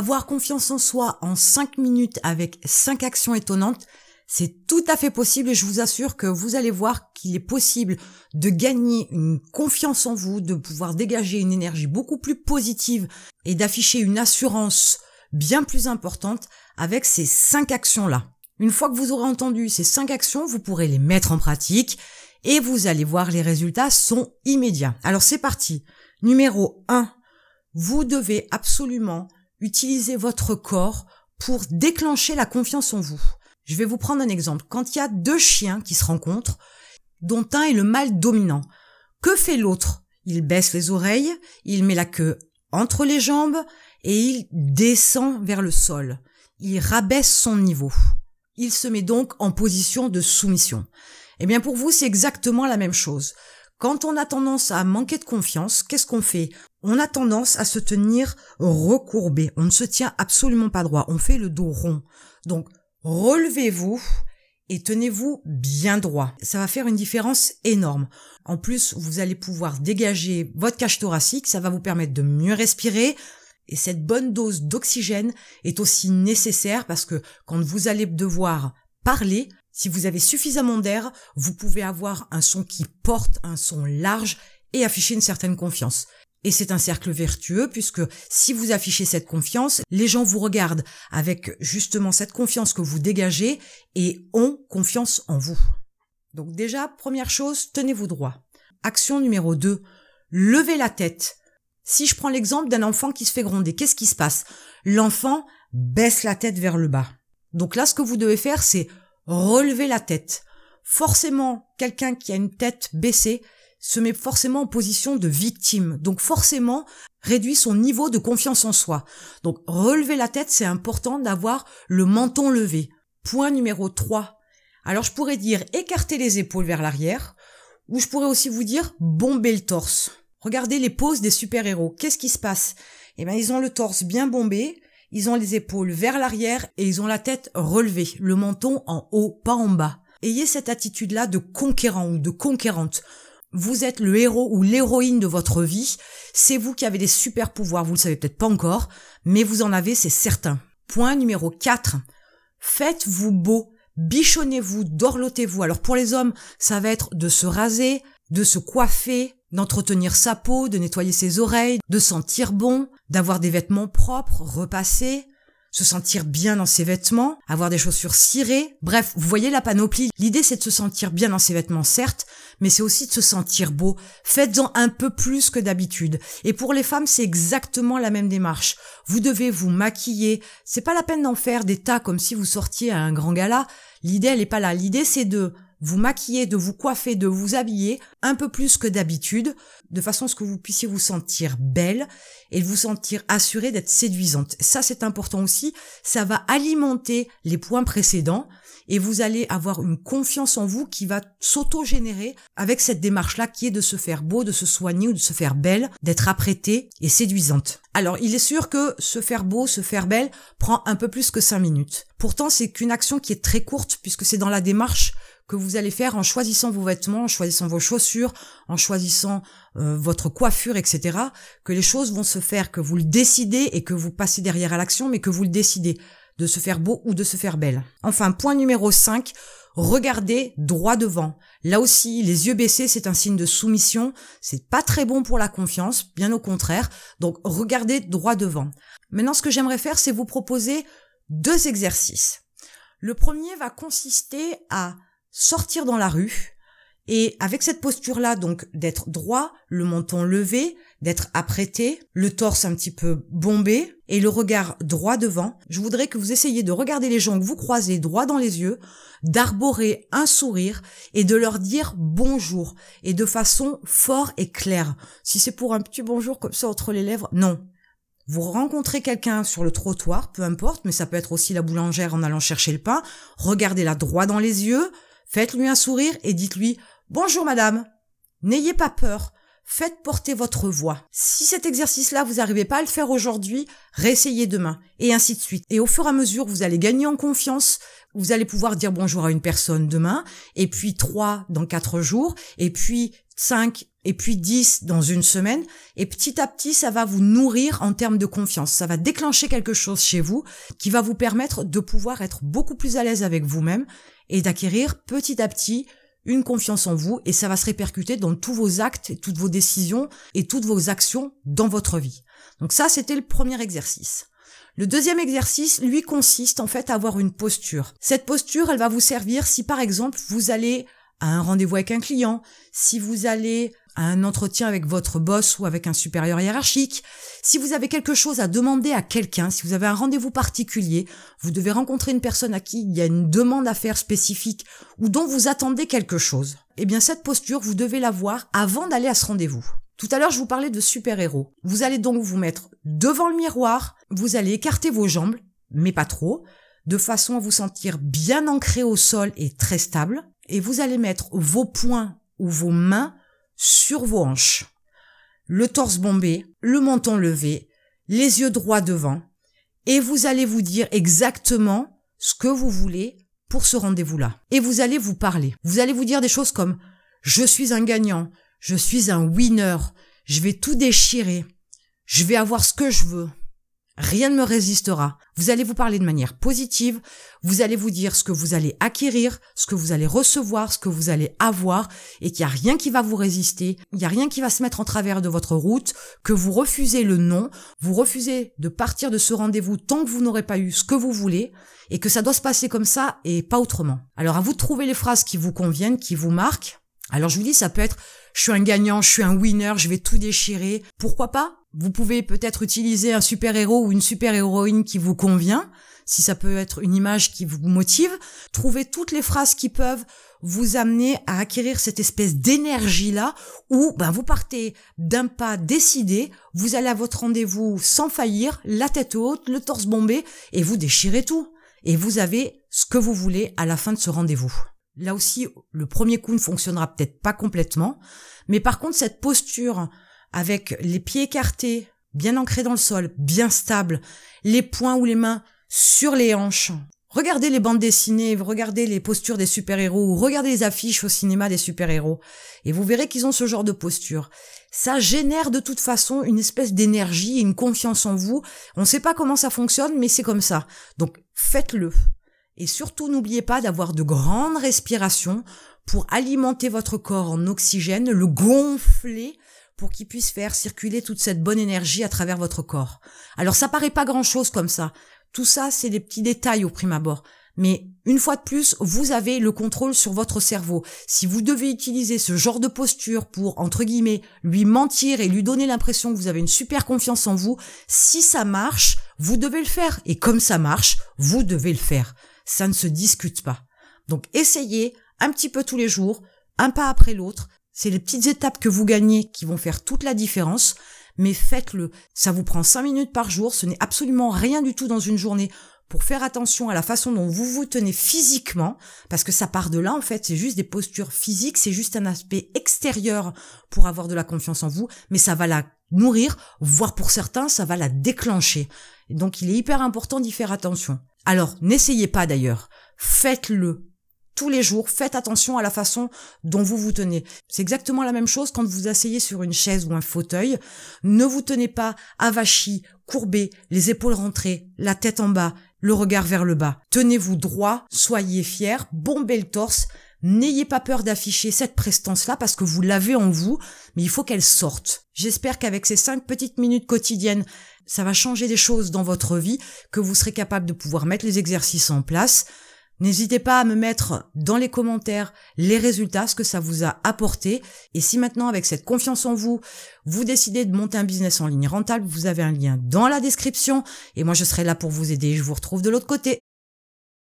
Avoir confiance en soi en 5 minutes avec 5 actions étonnantes, c'est tout à fait possible et je vous assure que vous allez voir qu'il est possible de gagner une confiance en vous, de pouvoir dégager une énergie beaucoup plus positive et d'afficher une assurance bien plus importante avec ces cinq actions-là. Une fois que vous aurez entendu ces cinq actions, vous pourrez les mettre en pratique et vous allez voir les résultats sont immédiats. Alors c'est parti. Numéro 1. Vous devez absolument utiliser votre corps pour déclencher la confiance en vous. Je vais vous prendre un exemple. Quand il y a deux chiens qui se rencontrent, dont un est le mâle dominant, que fait l'autre? Il baisse les oreilles, il met la queue entre les jambes et il descend vers le sol. Il rabaisse son niveau. Il se met donc en position de soumission. Eh bien pour vous, c'est exactement la même chose. Quand on a tendance à manquer de confiance, qu'est-ce qu'on fait? On a tendance à se tenir recourbé. On ne se tient absolument pas droit. On fait le dos rond. Donc, relevez-vous et tenez-vous bien droit. Ça va faire une différence énorme. En plus, vous allez pouvoir dégager votre cage thoracique. Ça va vous permettre de mieux respirer. Et cette bonne dose d'oxygène est aussi nécessaire parce que quand vous allez devoir parler, si vous avez suffisamment d'air, vous pouvez avoir un son qui porte, un son large et afficher une certaine confiance. Et c'est un cercle vertueux puisque si vous affichez cette confiance, les gens vous regardent avec justement cette confiance que vous dégagez et ont confiance en vous. Donc déjà, première chose, tenez-vous droit. Action numéro 2, levez la tête. Si je prends l'exemple d'un enfant qui se fait gronder, qu'est-ce qui se passe? L'enfant baisse la tête vers le bas. Donc là, ce que vous devez faire, c'est relever la tête. Forcément, quelqu'un qui a une tête baissée se met forcément en position de victime. Donc forcément, réduit son niveau de confiance en soi. Donc relever la tête, c'est important d'avoir le menton levé. Point numéro 3. Alors je pourrais dire écarter les épaules vers l'arrière, ou je pourrais aussi vous dire bomber le torse. Regardez les poses des super-héros. Qu'est-ce qui se passe? Eh bien, ils ont le torse bien bombé, ils ont les épaules vers l'arrière et ils ont la tête relevée, le menton en haut, pas en bas. Ayez cette attitude-là de conquérant ou de conquérante. Vous êtes le héros ou l'héroïne de votre vie. C'est vous qui avez des super pouvoirs. Vous le savez peut-être pas encore, mais vous en avez, c'est certain. Point numéro 4. Faites-vous beau. Bichonnez-vous, dorlotez-vous. Alors pour les hommes, ça va être de se raser, de se coiffer, d'entretenir sa peau, de nettoyer ses oreilles, de sentir bon, d'avoir des vêtements propres, repassés, se sentir bien dans ses vêtements, avoir des chaussures cirées. Bref, vous voyez la panoplie. L'idée c'est de se sentir bien dans ses vêtements, certes, mais c'est aussi de se sentir beau. Faites-en un peu plus que d'habitude. Et pour les femmes, c'est exactement la même démarche. Vous devez vous maquiller. C'est pas la peine d'en faire des tas comme si vous sortiez à un grand gala. L'idée elle est pas là. L'idée c'est de vous maquiller, de vous coiffer, de vous habiller un peu plus que d'habitude, de façon à ce que vous puissiez vous sentir belle et vous sentir assurée d'être séduisante. Ça, c'est important aussi. Ça va alimenter les points précédents et vous allez avoir une confiance en vous qui va s'auto-générer avec cette démarche-là qui est de se faire beau, de se soigner ou de se faire belle, d'être apprêtée et séduisante. Alors, il est sûr que se faire beau, se faire belle prend un peu plus que cinq minutes. Pourtant, c'est qu'une action qui est très courte puisque c'est dans la démarche que vous allez faire en choisissant vos vêtements, en choisissant vos chaussures, en choisissant euh, votre coiffure, etc., que les choses vont se faire, que vous le décidez et que vous passez derrière à l'action, mais que vous le décidez de se faire beau ou de se faire belle. Enfin, point numéro 5, regardez droit devant. Là aussi, les yeux baissés, c'est un signe de soumission, c'est pas très bon pour la confiance, bien au contraire. Donc, regardez droit devant. Maintenant, ce que j'aimerais faire, c'est vous proposer deux exercices. Le premier va consister à sortir dans la rue et avec cette posture-là, donc d'être droit, le menton levé, d'être apprêté, le torse un petit peu bombé et le regard droit devant, je voudrais que vous essayiez de regarder les gens que vous croisez droit dans les yeux, d'arborer un sourire et de leur dire bonjour et de façon fort et claire. Si c'est pour un petit bonjour comme ça entre les lèvres, non. Vous rencontrez quelqu'un sur le trottoir, peu importe, mais ça peut être aussi la boulangère en allant chercher le pain, regardez-la droit dans les yeux, Faites-lui un sourire et dites-lui Bonjour madame. N'ayez pas peur. Faites porter votre voix. Si cet exercice-là, vous n'arrivez pas à le faire aujourd'hui, réessayez demain, et ainsi de suite. Et au fur et à mesure, vous allez gagner en confiance, vous allez pouvoir dire bonjour à une personne demain, et puis trois dans quatre jours, et puis cinq, et puis dix dans une semaine, et petit à petit, ça va vous nourrir en termes de confiance. Ça va déclencher quelque chose chez vous qui va vous permettre de pouvoir être beaucoup plus à l'aise avec vous-même et d'acquérir petit à petit une confiance en vous et ça va se répercuter dans tous vos actes, toutes vos décisions et toutes vos actions dans votre vie. Donc ça, c'était le premier exercice. Le deuxième exercice, lui, consiste en fait à avoir une posture. Cette posture, elle va vous servir si par exemple vous allez à un rendez-vous avec un client, si vous allez à un entretien avec votre boss ou avec un supérieur hiérarchique, si vous avez quelque chose à demander à quelqu'un, si vous avez un rendez-vous particulier, vous devez rencontrer une personne à qui il y a une demande à faire spécifique ou dont vous attendez quelque chose, eh bien cette posture, vous devez l'avoir avant d'aller à ce rendez-vous. Tout à l'heure, je vous parlais de super-héros. Vous allez donc vous mettre devant le miroir, vous allez écarter vos jambes, mais pas trop, de façon à vous sentir bien ancré au sol et très stable, et vous allez mettre vos poings ou vos mains sur vos hanches. Le torse bombé, le menton levé, les yeux droits devant, et vous allez vous dire exactement ce que vous voulez pour ce rendez-vous-là. Et vous allez vous parler. Vous allez vous dire des choses comme je suis un gagnant, je suis un winner, je vais tout déchirer, je vais avoir ce que je veux, Rien ne me résistera. Vous allez vous parler de manière positive, vous allez vous dire ce que vous allez acquérir, ce que vous allez recevoir, ce que vous allez avoir, et qu'il n'y a rien qui va vous résister, il n'y a rien qui va se mettre en travers de votre route, que vous refusez le non, vous refusez de partir de ce rendez-vous tant que vous n'aurez pas eu ce que vous voulez, et que ça doit se passer comme ça et pas autrement. Alors à vous de trouver les phrases qui vous conviennent, qui vous marquent. Alors je vous dis, ça peut être je suis un gagnant, je suis un winner, je vais tout déchirer. Pourquoi pas Vous pouvez peut-être utiliser un super-héros ou une super-héroïne qui vous convient, si ça peut être une image qui vous motive. Trouvez toutes les phrases qui peuvent vous amener à acquérir cette espèce d'énergie-là où ben, vous partez d'un pas décidé, vous allez à votre rendez-vous sans faillir, la tête haute, le torse bombé, et vous déchirez tout. Et vous avez ce que vous voulez à la fin de ce rendez-vous. Là aussi, le premier coup ne fonctionnera peut-être pas complètement, mais par contre, cette posture avec les pieds écartés, bien ancrés dans le sol, bien stable, les poings ou les mains sur les hanches. Regardez les bandes dessinées, regardez les postures des super-héros, regardez les affiches au cinéma des super-héros, et vous verrez qu'ils ont ce genre de posture. Ça génère de toute façon une espèce d'énergie et une confiance en vous. On ne sait pas comment ça fonctionne, mais c'est comme ça. Donc faites-le. Et surtout, n'oubliez pas d'avoir de grandes respirations pour alimenter votre corps en oxygène, le gonfler pour qu'il puisse faire circuler toute cette bonne énergie à travers votre corps. Alors ça paraît pas grand chose comme ça. Tout ça, c'est des petits détails au prime abord. Mais une fois de plus, vous avez le contrôle sur votre cerveau. Si vous devez utiliser ce genre de posture pour, entre guillemets, lui mentir et lui donner l'impression que vous avez une super confiance en vous, si ça marche, vous devez le faire. Et comme ça marche, vous devez le faire ça ne se discute pas. Donc essayez un petit peu tous les jours, un pas après l'autre. C'est les petites étapes que vous gagnez qui vont faire toute la différence, mais faites-le. Ça vous prend cinq minutes par jour, ce n'est absolument rien du tout dans une journée pour faire attention à la façon dont vous vous tenez physiquement, parce que ça part de là en fait, c'est juste des postures physiques, c'est juste un aspect extérieur pour avoir de la confiance en vous, mais ça va la nourrir, voire pour certains, ça va la déclencher. Donc il est hyper important d'y faire attention. Alors, n'essayez pas d'ailleurs. Faites-le tous les jours, faites attention à la façon dont vous vous tenez. C'est exactement la même chose quand vous asseyez sur une chaise ou un fauteuil. Ne vous tenez pas avachi, courbé, les épaules rentrées, la tête en bas, le regard vers le bas. Tenez-vous droit, soyez fier, bombez le torse. N'ayez pas peur d'afficher cette prestance-là parce que vous l'avez en vous, mais il faut qu'elle sorte. J'espère qu'avec ces cinq petites minutes quotidiennes, ça va changer des choses dans votre vie, que vous serez capable de pouvoir mettre les exercices en place. N'hésitez pas à me mettre dans les commentaires les résultats, ce que ça vous a apporté. Et si maintenant, avec cette confiance en vous, vous décidez de monter un business en ligne rentable, vous avez un lien dans la description. Et moi, je serai là pour vous aider. Je vous retrouve de l'autre côté.